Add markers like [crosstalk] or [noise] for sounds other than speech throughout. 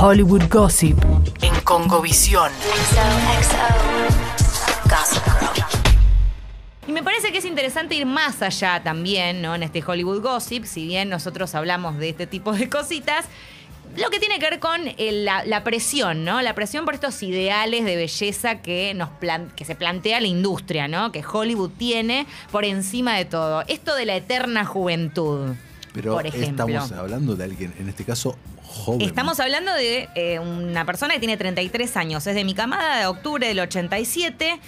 Hollywood Gossip en Congovisión. Y me parece que es interesante ir más allá también, ¿no? En este Hollywood Gossip, si bien nosotros hablamos de este tipo de cositas, lo que tiene que ver con el- la, la presión, ¿no? La presión por estos ideales de belleza que, nos plan- que se plantea la industria, ¿no? Que Hollywood tiene por encima de todo. Esto de la eterna juventud, Pero por ejemplo. estamos hablando de alguien, en este caso, Estamos hablando de eh, una persona que tiene 33 años, es de mi camada de octubre del 87,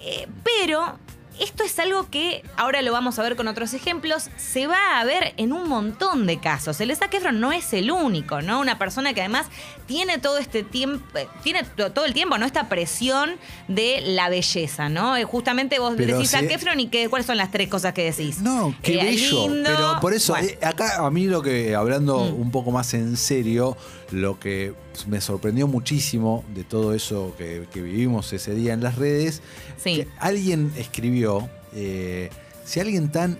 eh, pero esto es algo que ahora lo vamos a ver con otros ejemplos, se va a ver en un montón de casos. El Zac Efron no es el único, ¿no? Una persona que además tiene todo este tiempo, eh, tiene to- todo el tiempo, ¿no? Esta presión de la belleza, ¿no? Eh, Justamente vos Pero decís si- Zac Efron y qué, cuáles son las tres cosas que decís. No, qué Eh, bello. lindo, pero por eso, bueno. eh, acá a mí lo que, hablando Mm. un poco más en serio, lo que me sorprendió muchísimo de todo eso que, que vivimos ese día en las redes, Sí. que alguien escribió, eh, si alguien tan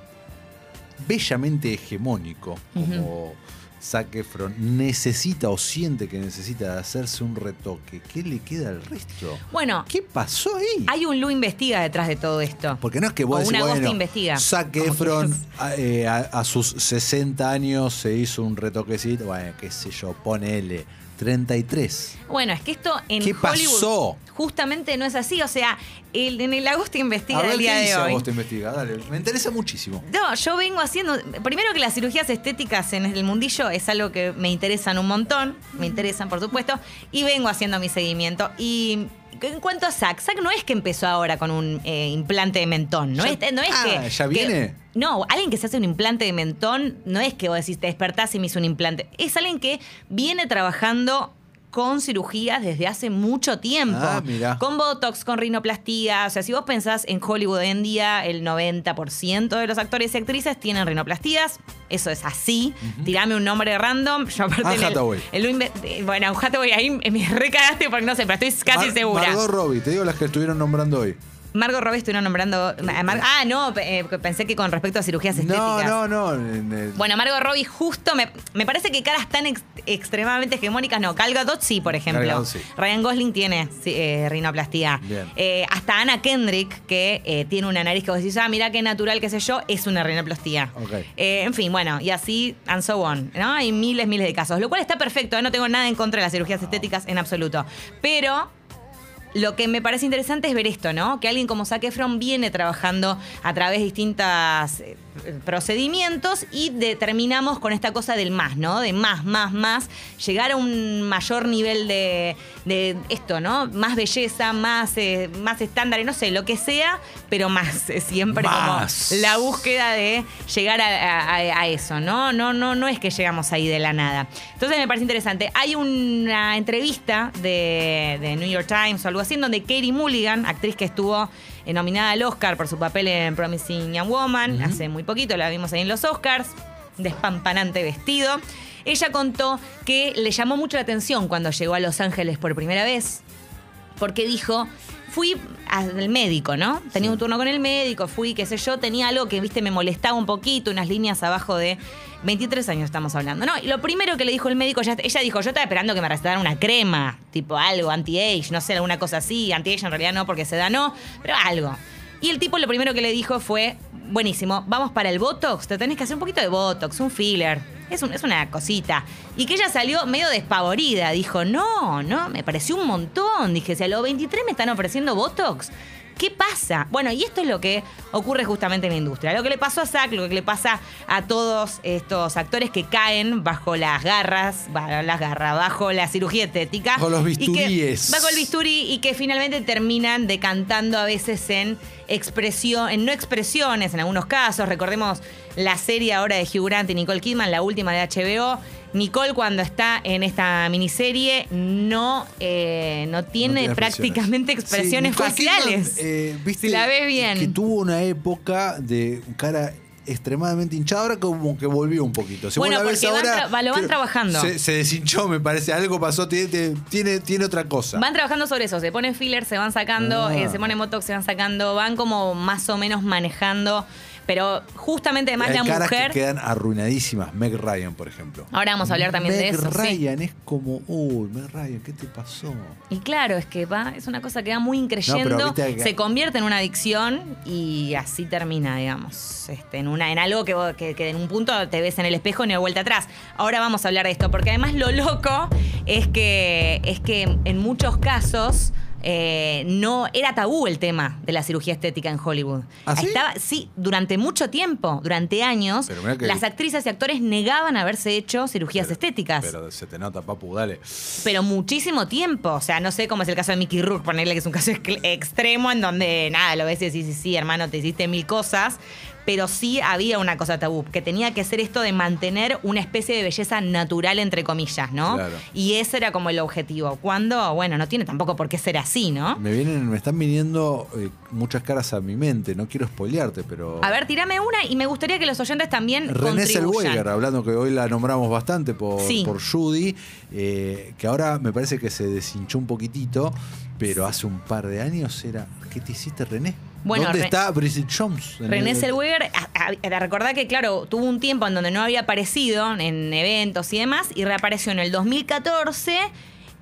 bellamente hegemónico como Zac Efron necesita o siente que necesita hacerse un retoque, ¿qué le queda al resto? Bueno, ¿Qué pasó ahí? hay un Lu investiga detrás de todo esto. Porque no es que vos decís, bueno, investiga, Zac Efron a, eh, a- a sus 60 años se hizo un retoquecito, bueno, qué sé yo, ponele 33. Bueno, es que esto en ¿Qué Hollywood pasó? justamente no es así. O sea, el- en el agosto investiga a ver el día qué de hoy. vos te investiga, dale, me interesa muchísimo. No, yo vengo haciendo. Primero que las cirugías estéticas en el mundillo es algo que me interesan un montón. Me interesan, por supuesto. Y vengo haciendo mi seguimiento. Y en cuanto a Zack, Zack no es que empezó ahora con un eh, implante de mentón. No Ya- es, no es ah, que. ¿ya que- viene? no, alguien que se hace un implante de mentón no es que vos decís te despertás y me hizo un implante. Es alguien que viene trabajando con cirugías desde hace mucho tiempo. Ah, mirá. Con Botox, con rinoplastía. O sea, si vos pensás en Hollywood hoy en día, el 90% de los actores y actrices tienen rinoplastías. Eso es así. Tirame un nombre random. Yo aparte Anne en el- Hathaway. el inve- eh, bueno, Hathaway ahí me [laughs] recagaste porque no sé, pero estoy casi Mar- segura. Margot Robbie, te digo las que estuvieron nombrando hoy. Margot Robbie estuvieron nombrando. a Mar- ah, no, eh, pensé que con respecto a cirugías No, estéticas. no, no. el- Bueno, Margot Robbie justo me, me parece que caras tan ex- extremadamente hegemónicas no. Gal Gadot sí, por ejemplo. Gal Gadot sí. Ryan Gosling tiene sí, eh, rinoplastia. Bien. Eh, hasta Anna Kendrick, que eh, tiene una nariz que vos decís, ah, mira qué natural, qué sé yo, es una rinoplastia. Ok. Eh, en fin, bueno, y así, and so on. ¿no? Hay miles, miles de casos. Lo cual está perfecto, ¿eh? no tengo nada en contra de las cirugías estéticas en absoluto. Pero lo que me parece interesante es ver esto, ¿no? Que alguien como Zac viene trabajando a través de distintos procedimientos y determinamos con esta cosa del más, ¿no? De más, más, más, llegar a un mayor nivel de, de esto, ¿no? Más belleza, más, eh, más estándares, no sé, lo que sea, pero más, eh, siempre Más. como la búsqueda de llegar a, a- a eso, ¿no? No, no, no es que llegamos ahí de la nada. Entonces me parece interesante. Hay una entrevista de, de New York Times o algo así, en donde Katie Mulligan, actriz que estuvo eh, nominada al Oscar por su papel en Promising Young Woman, hace muy poquito, la vimos ahí en los Oscars, despampanante vestido. Ella contó que le llamó mucho la atención cuando llegó a Los Ángeles por primera vez, porque dijo, fui al médico, ¿no? Tenía un turno con el médico, fui, qué sé yo, tenía algo que, viste, me molestaba un poquito, unas líneas abajo de 23 años estamos hablando, ¿no? Y lo primero que le dijo el médico, ya- ella dijo, yo estaba esperando que me recetaran una crema, tipo algo, anti-age, no sé, alguna cosa así, anti-age en realidad no, porque se da no, pero algo. Y el tipo lo primero que le dijo fue, buenísimo, vamos para el Botox, te tenés que hacer un poquito de Botox, un filler. Es, un- es una cosita. Y que ella salió medio despavorida. Dijo, no, no, me pareció un montón. Dije, si a los 23 me están ofreciendo Botox, ¿qué pasa? Bueno, y esto es lo que ocurre justamente en la industria. Lo que le pasó a Zack, lo que le pasa a todos estos actores que caen bajo las garras, bajo las garras, bajo la cirugía estética. Bajo los y que- bisturíes. bajo el bisturí y que finalmente terminan decantando a veces en expresión, en no expresiones en algunos casos. Recordemos la serie ahora de Hugh Grant y Nicole Kidman, la última de HBO. Nicole cuando está en esta miniserie no, eh, no, tiene tiene prácticamente expresiones Sí, faciales. Kidman, eh, ¿viste? si la ves bien. Que tuvo una época de cara extremadamente hinchada, ahora como que volvió un poquito. Si Bueno, porque ahora, lo van creo- trabajando. Se, se deshinchó, me parece. Algo pasó, tiene, tiene- tiene, otra cosa. Van trabajando sobre eso, se ponen fillers, se van sacando, Ah. eh, se ponen botox, se van sacando, van como más o menos manejando. Pero justamente además Hay la caras mujer. que quedan arruinadísimas. Meg Ryan, por ejemplo. Ahora vamos a hablar también de Meg eso, sí. Ryan es como, uy, Meg Ryan, ¿qué te pasó? Y claro, es que va, es una cosa que va muy increyendo, No, que- se convierte en una adicción y así termina, digamos, este, en una, en algo que, que, que en un punto te ves en el espejo y no hay vuelta atrás. Ahora vamos a hablar de esto, porque además lo loco es que, es que en muchos casos. Eh, no era tabú el tema de la cirugía estética en Hollywood. ¿Ah, sí? Estaba, sí, durante mucho tiempo, durante años, que- las actrices y actores negaban haberse hecho cirugías Pero- estéticas. Pero se te nota, papu, dale. pero muchísimo tiempo. O sea, no sé cómo es el caso de Mickey Rourke, ponerle que es un caso [laughs] extremo en donde nada, lo ves y decís, sí, sí, hermano, te hiciste mil cosas. Pero sí había una cosa tabú, que tenía que ser esto de mantener una especie de belleza natural, entre comillas, ¿no? Claro. Y ese era como el objetivo. Cuando, bueno, no tiene tampoco por qué ser así, ¿no? Me vienen, me están viniendo eh, muchas caras a mi mente. No quiero spoilearte, pero. A ver, tirame una y me gustaría que los oyentes también René. Zellweger, hablando que hoy la nombramos bastante por, Sí. por Judy, eh, que ahora me parece que se deshinchó un poquitito, pero hace un par de años era. ¿Qué te hiciste, René? Bueno, ¿Dónde Re- está Bridget Jones? En René el- Zellweger, recordá que, claro, tuvo un tiempo en donde no había aparecido en eventos y demás, y reapareció en el 2014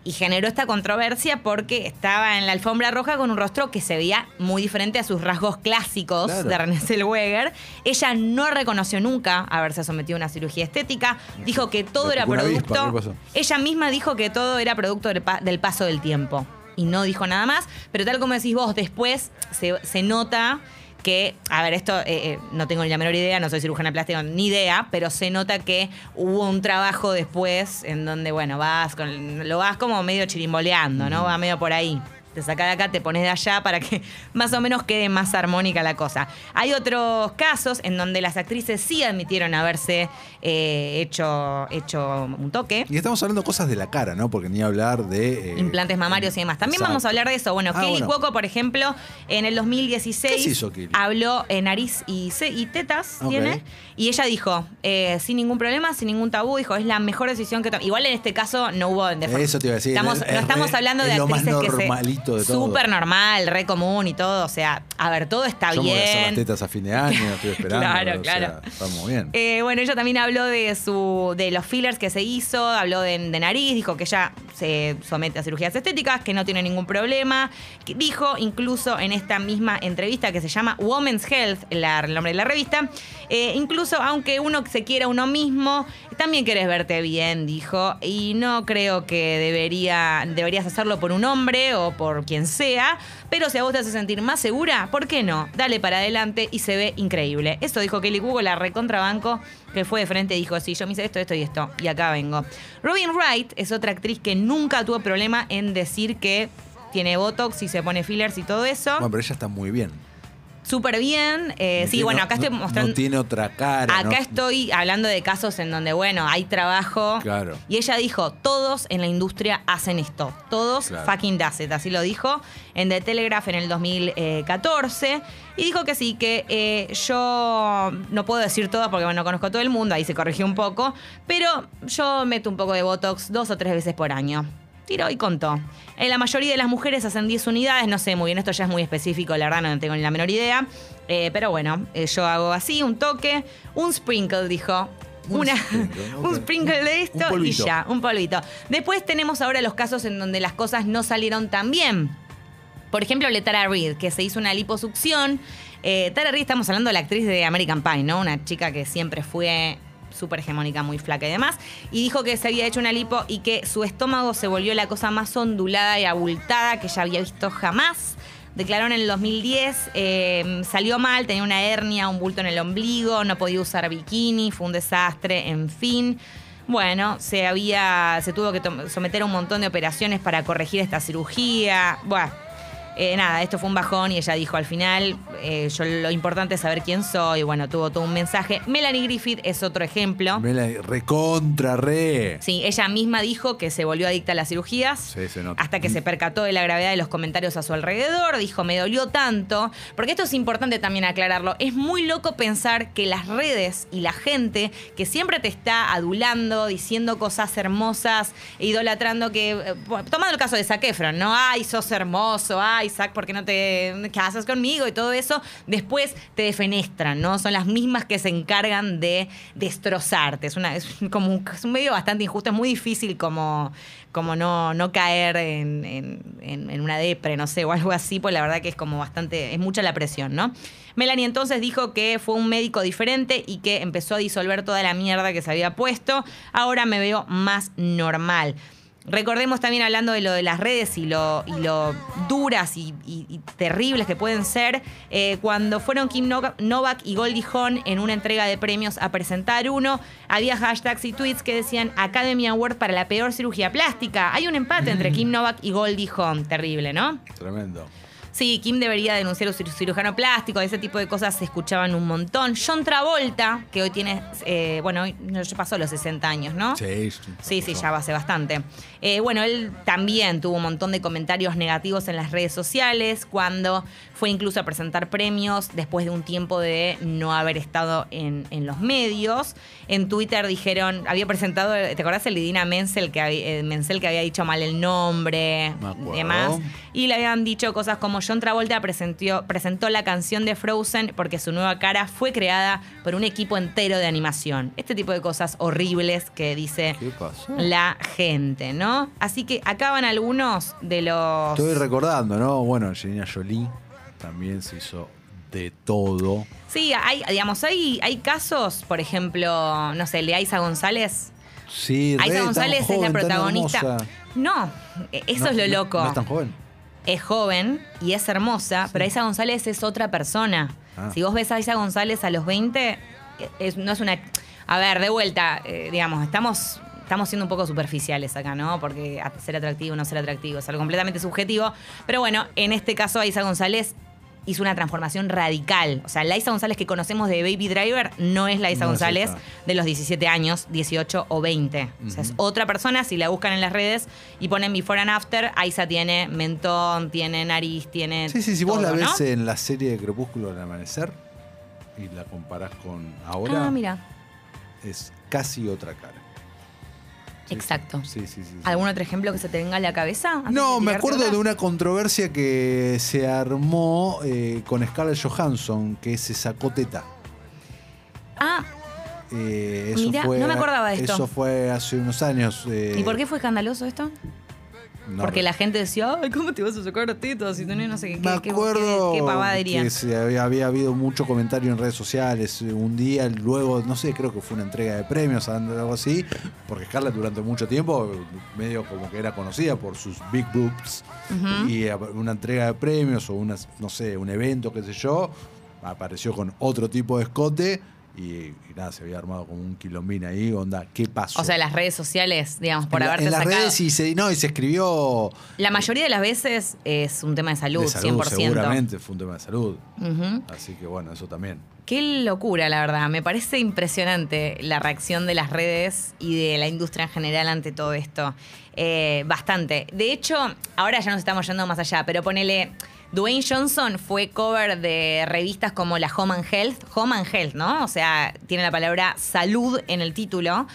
y generó esta controversia porque estaba en la alfombra roja con un rostro que se veía muy diferente a sus rasgos clásicos Claro. de René Zellweger. Ella no reconoció nunca haberse sometido a una cirugía estética, dijo que todo era avispa, producto... ¿qué pasó? Ella misma dijo que todo era producto del, pa- del paso del tiempo y no dijo nada más, pero tal como decís vos, después se, se nota que, a ver, esto eh, eh, no tengo ni la menor idea, no soy cirujana plástica ni idea, pero se nota que hubo un trabajo después en donde, bueno, vas con, lo vas como medio chirimboleando, ¿no? Va medio por ahí. Te sacás de acá, te pones de allá para que [laughs] más o menos quede más armónica la cosa. Hay otros casos en donde las actrices sí admitieron haberse eh, hecho, hecho un toque. Y estamos hablando de cosas de la cara, ¿no? Porque ni hablar de. eh, implantes mamarios y demás. También exacto. vamos a hablar de eso. Bueno, Ah, Kelly bueno. Cuoco, por ejemplo, en el 2016 ¿Qué se hizo Kelly? habló en nariz y, tetas, Ok. tiene, y ella dijo, eh, sin ningún problema, sin ningún tabú, dijo, es la mejor decisión que tomó. Igual en este caso no hubo... Eso te iba a decir, Estamos, es- no es estamos hablando de es lo más actrices que normalito de todo. Súper normal, re común y todo. O sea, a ver, todo está Yo me voy a hacer las bien. tetas a fin de año, estoy [laughs] esperando. Claro, o sea, claro. estamos bien. Eh, bueno, ella también habló de su de los fillers que se hizo, habló de, de nariz, dijo que ella se somete a cirugías estéticas, que no tiene ningún problema. Que dijo incluso en esta misma entrevista que se llama Women's Health, la- el nombre de la revista, eh, incluso aunque uno se quiera uno mismo, también querés verte bien, dijo, y no creo que debería, deberías hacerlo por un hombre o por quien sea, pero si a vos te hace sentir más segura, ¿por qué no? Dale para adelante y se ve increíble. Eso dijo Kelly Cuoco, la recontrabanco, que fue de frente y dijo, sí, yo me hice esto, esto y esto, y acá vengo. Robin Wright es otra actriz que nunca tuvo problema en decir que tiene Botox y se pone fillers y todo eso. Bueno, pero ella está muy bien. Súper bien. eh, No sí, tiene- bueno, acá estoy mostrando... No tiene otra cara. Acá no- estoy hablando de casos en donde, bueno, hay trabajo. Claro. Y ella dijo, todos en la industria hacen esto. Todos Claro. fucking does it. Así lo dijo en The Telegraph en el 2014. Y dijo que sí, que eh, yo no puedo decir todo porque bueno, no conozco a todo el mundo. Ahí se corrigió un poco. Pero yo meto un poco de Botox dos o tres veces por año. Tiró y contó. En la mayoría de las mujeres hacen 10 unidades, no sé muy bien, esto ya es muy específico, la verdad no tengo ni la menor idea. Eh, pero bueno, eh, yo hago así, un toque, un sprinkle, dijo. Un Una, sprinkle, [laughs] un sprinkle de Un esto y ya, un polvito. Después tenemos ahora los casos en donde las cosas no salieron tan bien. Por ejemplo, Letara Reed, que se hizo una liposucción. Eh, Tara Reid, estamos hablando de la actriz de American Pie, ¿no? Una chica que siempre fue súper hegemónica, muy flaca y demás. Y dijo que se había hecho una lipo y que su estómago se volvió la cosa más ondulada y abultada que ella había visto jamás. Declaró en el 2010, eh, salió mal, tenía una hernia, un bulto en el ombligo, no podía usar bikini, fue un desastre, en fin. Bueno, se había, se tuvo que someter a un montón de operaciones para corregir esta cirugía. Bueno, eh, nada, esto fue un bajón y ella dijo al final, eh, yo lo importante es saber quién soy. Bueno, tuvo todo un mensaje. Melanie Griffith es otro ejemplo. Me la recontra re. Sí, ella misma dijo que se volvió adicta a las cirugías. Sí, se nota. Hasta que se percató de la gravedad de los comentarios a su alrededor. Dijo, me dolió tanto. Porque esto es importante también aclararlo. Es muy loco pensar que las redes y la gente que siempre te está adulando, diciendo cosas hermosas, e idolatrando que. eh, tomando el caso de Zac Efron, ¿no? Ay, sos hermoso, ay, Zack, ¿por qué no te casas conmigo? Y todo eso, después te defenestran, ¿no? Son las mismas que se encargan de destrozarte. Es, una, como un, medio bastante injusto, es muy difícil como, como no, no caer en- en una depre, no sé, o algo así, pues la verdad que es como bastante, es mucha la presión, ¿no? Melanie entonces dijo que fue un médico diferente y que empezó a disolver toda la mierda que se había puesto. Ahora me veo más normal. Recordemos también hablando de lo de las redes y lo, y lo duras y, y- y terribles que pueden ser, eh, cuando fueron Kim No- Novak y Goldie Hawn en una entrega de premios a presentar uno, había hashtags y tweets que decían Academy Award para la peor cirugía plástica. Hay un empate entre Kim Novak y Goldie Hawn, terrible, ¿no? Tremendo. Sí, Kim debería denunciar a un cir- cirujano plástico, ese tipo de cosas se escuchaban un montón. John Travolta, que hoy tiene, eh, bueno, hoy no, ya pasó los 60 años, ¿no? Sí, Sí, sí, ya va hace bastante. Eh, bueno, él también tuvo un montón de comentarios negativos en las redes sociales cuando fue incluso a presentar premios después de un tiempo de no haber estado en, en los medios. En Twitter dijeron, había presentado, ¿te acordás el de Idina Menzel que, había- eh, Menzel que había dicho mal el nombre Me demás? Y le habían dicho cosas como John Travolta presentó, presentó la canción de Frozen porque su nueva cara fue creada por un equipo entero de animación. Este tipo de cosas horribles que dice la gente, ¿no? Así que acá van algunos de los... Estoy recordando, ¿no? Bueno, Angelina Jolie también se hizo de todo. Sí, hay, digamos, hay, hay casos, por ejemplo, no sé, el de Aiza González. Sí, Aiza tan González es la joven, protagonista. No, e- eso No, es lo no- loco. No es tan joven. Es joven y es hermosa, pero Aiza González es otra persona. Ah. Si vos ves a Aiza González a los 20, es- no es una... A ver, de vuelta, eh, digamos, estamos, estamos siendo un poco superficiales acá, ¿no? Porque a- ser atractivo o no ser atractivo es algo completamente subjetivo. Pero bueno, en este caso Aiza González hizo una transformación radical. O sea, la Aiza González que conocemos de Baby Driver no es la Aiza No González de los 17 años, 18 o 20. O sea, es otra persona. Si la buscan en las redes y ponen before and after, Aiza tiene mentón, tiene nariz, tiene. Sí, sí, si vos la ves ¿no? en la serie de Crepúsculo del Amanecer y la comparás con ahora, Ah, mira. es casi otra cara. Exacto. Sí, sí, sí. sí. ¿Algún otro ejemplo que se te venga a la cabeza? No, me acuerdo de una controversia que se armó eh, con Scarlett Johansson, que se sacó teta. Ah, Eh, eso Mirá, fue, no me acordaba de esto. Eso fue hace unos años. eh, ¿y por qué fue escandaloso esto? No Porque la gente decía, ay, ¿cómo te vas a sacar tetas? Si tenés no sé qué, Me qué, acuerdo qué, qué pavada dirían. que se había, había habido mucho comentario en redes sociales. Un día, luego, no sé, creo que fue una entrega de premios, algo así. Porque Scarlett durante mucho tiempo, medio como que era conocida por sus big boobs. Y una entrega de premios o una, no sé, un evento, qué sé yo, apareció con otro tipo de escote. Y, y nada, se había armado como un quilombín ahí, onda, ¿qué pasó? O sea, las redes sociales, digamos, por en, la- haberte en las sacado. redes y se, no, y se escribió La mayoría de las veces es un tema de salud, de salud, 100%. seguramente fue un tema de salud. Así que bueno, eso también. Qué locura, la verdad. Me parece impresionante la reacción de las redes y de la industria en general ante todo esto. Eh, bastante. De hecho, ahora ya nos estamos yendo más allá, pero ponele. Dwayne Johnson fue cover de revistas como la Home and Health. Home and Health, ¿no? O sea, tiene la palabra salud en el título.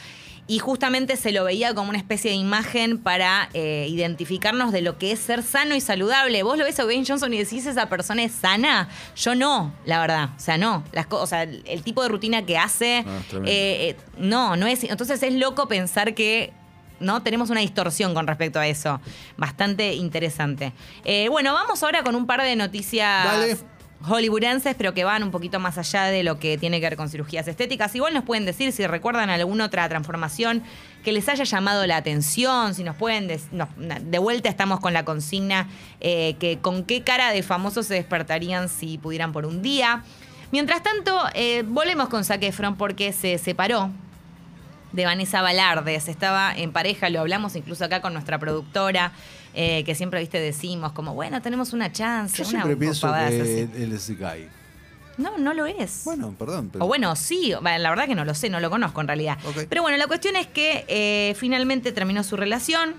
Y justamente se lo veía como una especie de imagen para eh, identificarnos de lo que es ser sano y saludable. Vos lo ves a Dwayne Johnson y decís, esa persona es sana. Yo no, la verdad. O sea, no. Las o sea, el, el tipo de rutina que hace, Ah, eh, eh, no, no es. Entonces es loco pensar que. ¿No? Tenemos una distorsión con respecto a eso. Bastante interesante. Eh, bueno, vamos ahora con un par de noticias Dale. hollywoodenses, pero que van un poquito más allá de lo que tiene que ver con cirugías estéticas. Igual nos pueden decir si recuerdan alguna otra transformación que les haya llamado la atención, si nos pueden... no, de vuelta estamos con la consigna eh, que con qué cara de famosos se despertarían si pudieran por un día. Mientras tanto, eh, volvemos con Zac Efron porque se separó de Vanessa Balardes. Estaba en pareja, lo hablamos incluso acá con nuestra productora, eh, que siempre, viste, decimos como, bueno, tenemos una chance. Yo una siempre pienso pavadas que así. él es gay. No, no lo es. Bueno, perdón. Pero O bueno, sí, la verdad que no lo sé, no lo conozco en realidad. Pero bueno, la cuestión es que eh, finalmente terminó su relación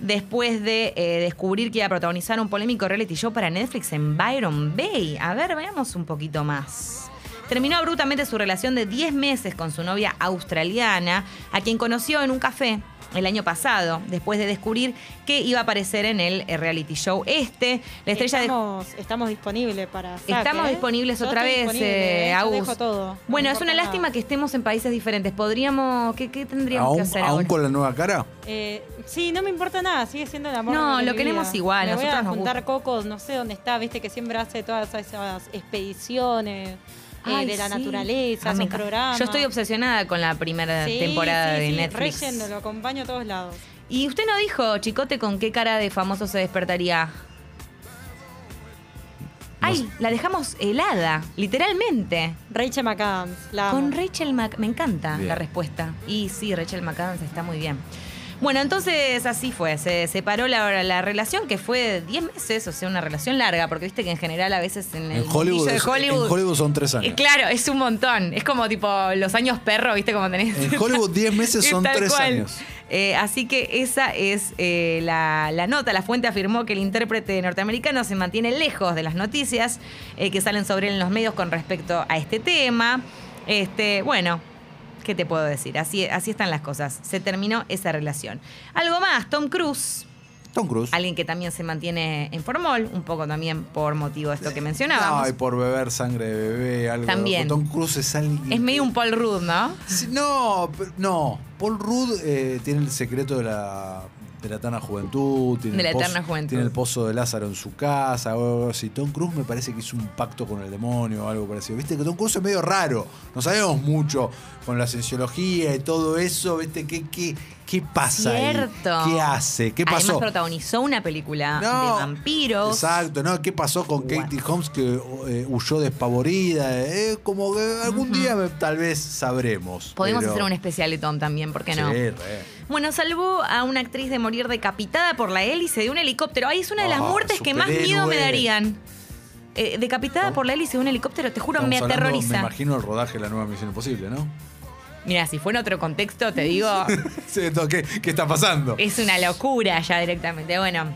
después de eh, descubrir que iba a protagonizar un polémico reality show para Netflix en Byron Bay. A ver, veamos un poquito más. Terminó abruptamente su relación de 10 meses con su novia australiana, a quien conoció en un café el año pasado, después de descubrir que iba a aparecer en el eh, reality show este. La estrella de estamos, estamos disponibles para saque, Estamos ¿eh? disponibles Yo otra vez, disponible, eh, Agus. dejo todo. Bueno, No es una lástima nada. que estemos en países diferentes. Podríamos, ¿qué, qué tendríamos que ¿Aún, hacer aún ahora? con la nueva cara? Eh, sí, no me importa nada, sigue siendo el amor. No, de lo queremos vida. igual, Me voy nosotros a juntar cocos, no sé dónde está, viste que siempre hace todas esas expediciones eh, Ay, de la sí. naturaleza, Ah, me programas. Yo estoy obsesionada con la primera Sí, temporada sí, de sí, Netflix. re yendo, lo acompaño a todos lados. Y usted no dijo, Chicote, con qué cara de famoso se despertaría. Ay, la dejamos helada, literalmente. Rachel McAdams, la amo. Con Rachel Mc... Me encanta Bien. la respuesta. Y sí, Rachel McAdams está muy bien. Bueno, entonces así fue. Se separó la, la relación que fue de 10 meses, o sea, una relación larga, porque viste que en general a veces en el En Hollywood, mundillo de es- Hollywood. en Hollywood son tres eh, años. claro, es un montón. Es como tipo los años perro, viste como tenés. En Hollywood 10 meses [laughs] son Tal tres cual. años. Eh, así que esa es eh, la, la nota. La fuente afirmó que el intérprete norteamericano se mantiene lejos de las noticias eh, que salen sobre él en los medios con respecto a este tema. Este, bueno, ¿qué te puedo decir? Así, así están las cosas. Se terminó esa relación. Algo más, Tom Cruise. Tom Cruise. Alguien que también se mantiene en formol, un poco también por motivo de esto que mencionábamos. No, y por beber sangre de bebé, algo. También. Tom Cruise es alguien. es medio un Paul Rudd, ¿no? Sí, no, no. Paul Rudd eh, tiene el secreto de la, de la eterna juventud. Tiene De el la pozo- eterna juventud. Tiene el pozo de Lázaro en su casa. O así. Tom Cruise me parece que hizo un pacto con el demonio o algo parecido. Viste que Tom Cruise es medio raro. No sabemos mucho con la cienciología y todo eso. Viste qué, qué, qué pasa ahí? ¿Qué hace? ¿Qué pasó? Además protagonizó una película No, de vampiros. Exacto, ¿no? ¿Qué pasó con What? Katie Holmes que eh, huyó despavorida? Eh, como que algún día tal vez sabremos. Podemos pero- hacer un especial de Tom también, ¿por qué no? Sí, re. Bueno, salvó a una actriz de morir decapitada por la hélice de un helicóptero. Ay, es una de las Ah, muertes que más miedo me darían. Eh, decapitada por la hélice de un helicóptero, te juro, Estamos me hablando, aterroriza. me imagino el rodaje de la nueva Misión Imposible, ¿no? Mira, si fuera en otro contexto, te digo, [laughs] Sí, esto, ¿qué, qué está pasando? es una locura ya directamente. Bueno.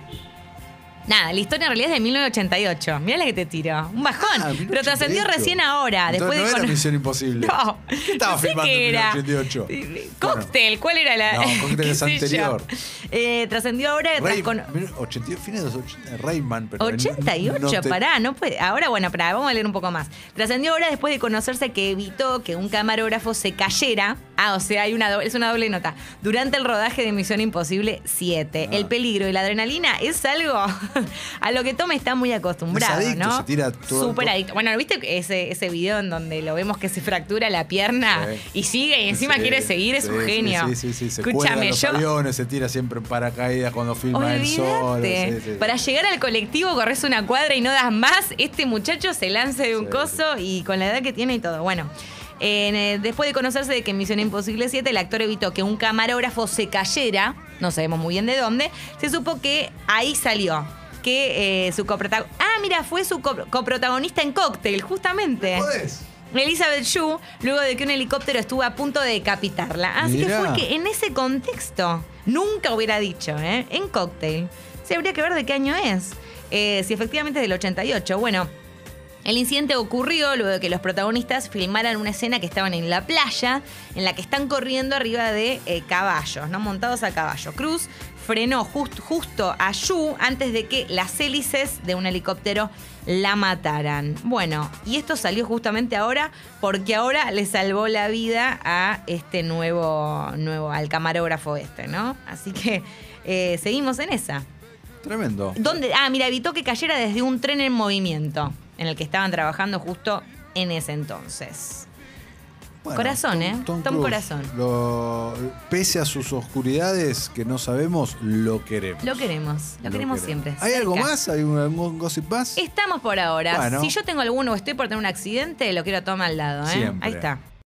Nada, la historia en realidad es de 1988. Mira la que te tiro. Un bajón. Ah, pero 1988. trascendió recién ahora. Después no de era Misión Imposible. [laughs] No. ¿Qué estaba no sé filmando qué en era. 1988? Eh, Cóctel, ¿cuál era la.? No, Cóctel es [laughs] anterior. Eh, trascendió ahora. tras Ray, con- 80, fines de los 80, Rayman, pero 88, no te- pará, no puede. Ahora, bueno, pará, vamos a leer un poco más. Trascendió ahora después de conocerse que evitó que un camarógrafo se cayera. Ah, o sea, hay una do- es una doble nota. Durante el rodaje de Misión Imposible 7. Ah. El peligro y la adrenalina es algo [laughs] a lo que Tom está muy acostumbrado, Es adicto, ¿no? se tira todo- Súper adicto. Bueno, ¿viste ese, ese video en donde lo vemos que se fractura la pierna Sí. y sigue y encima Sí, quiere seguir? Es sí, un genio. Sí, sí, sí. Se Escúchame, los yo. aviones, se tira siempre en paracaídas cuando filma. Olvídate. sí, sí. Para llegar al colectivo corres una cuadra y no das más. Este muchacho se lanza de un coso y con la edad que tiene y todo. Bueno. en, eh, después de conocerse de que en Misión Imposible 7 el actor evitó que un camarógrafo se cayera, no sabemos muy bien de dónde, se supo que ahí salió, que eh, su coprotagonista... Ah, mira, fue su co- coprotagonista en Cocktail, justamente. ¿Podés? Elizabeth Shue, luego de que un helicóptero estuvo a punto de decapitarla. Así Mirá. que fue que en ese contexto, nunca hubiera dicho, ¿eh? En Cocktail. Sí, habría que ver de qué año es. Eh, si efectivamente es del 88. Bueno, el incidente ocurrió luego de que los protagonistas filmaran una escena que estaban en la playa, en la que están corriendo arriba de eh, caballos, ¿no? Montados a caballo. Cruz frenó just- justo a Yu antes de que las hélices de un helicóptero la mataran. Bueno, y esto salió justamente ahora porque ahora le salvó la vida a este nuevo, nuevo al camarógrafo este, ¿no? Así que eh, seguimos en esa. Tremendo. ¿Dónde? Ah, mira, evitó que cayera desde un tren en movimiento en el que estaban trabajando justo en ese entonces. Corazón, ¿eh? Tom Cruise, Corazón. lo- pese a sus oscuridades que no sabemos, lo queremos. Lo queremos, lo, queremos siempre. ¿Hay algo más? ¿Hay un- algún gossip más? Estamos por ahora. Bueno. Si yo tengo alguno o estoy por tener un accidente, lo quiero tomar al lado, ¿eh? Siempre. Ahí está.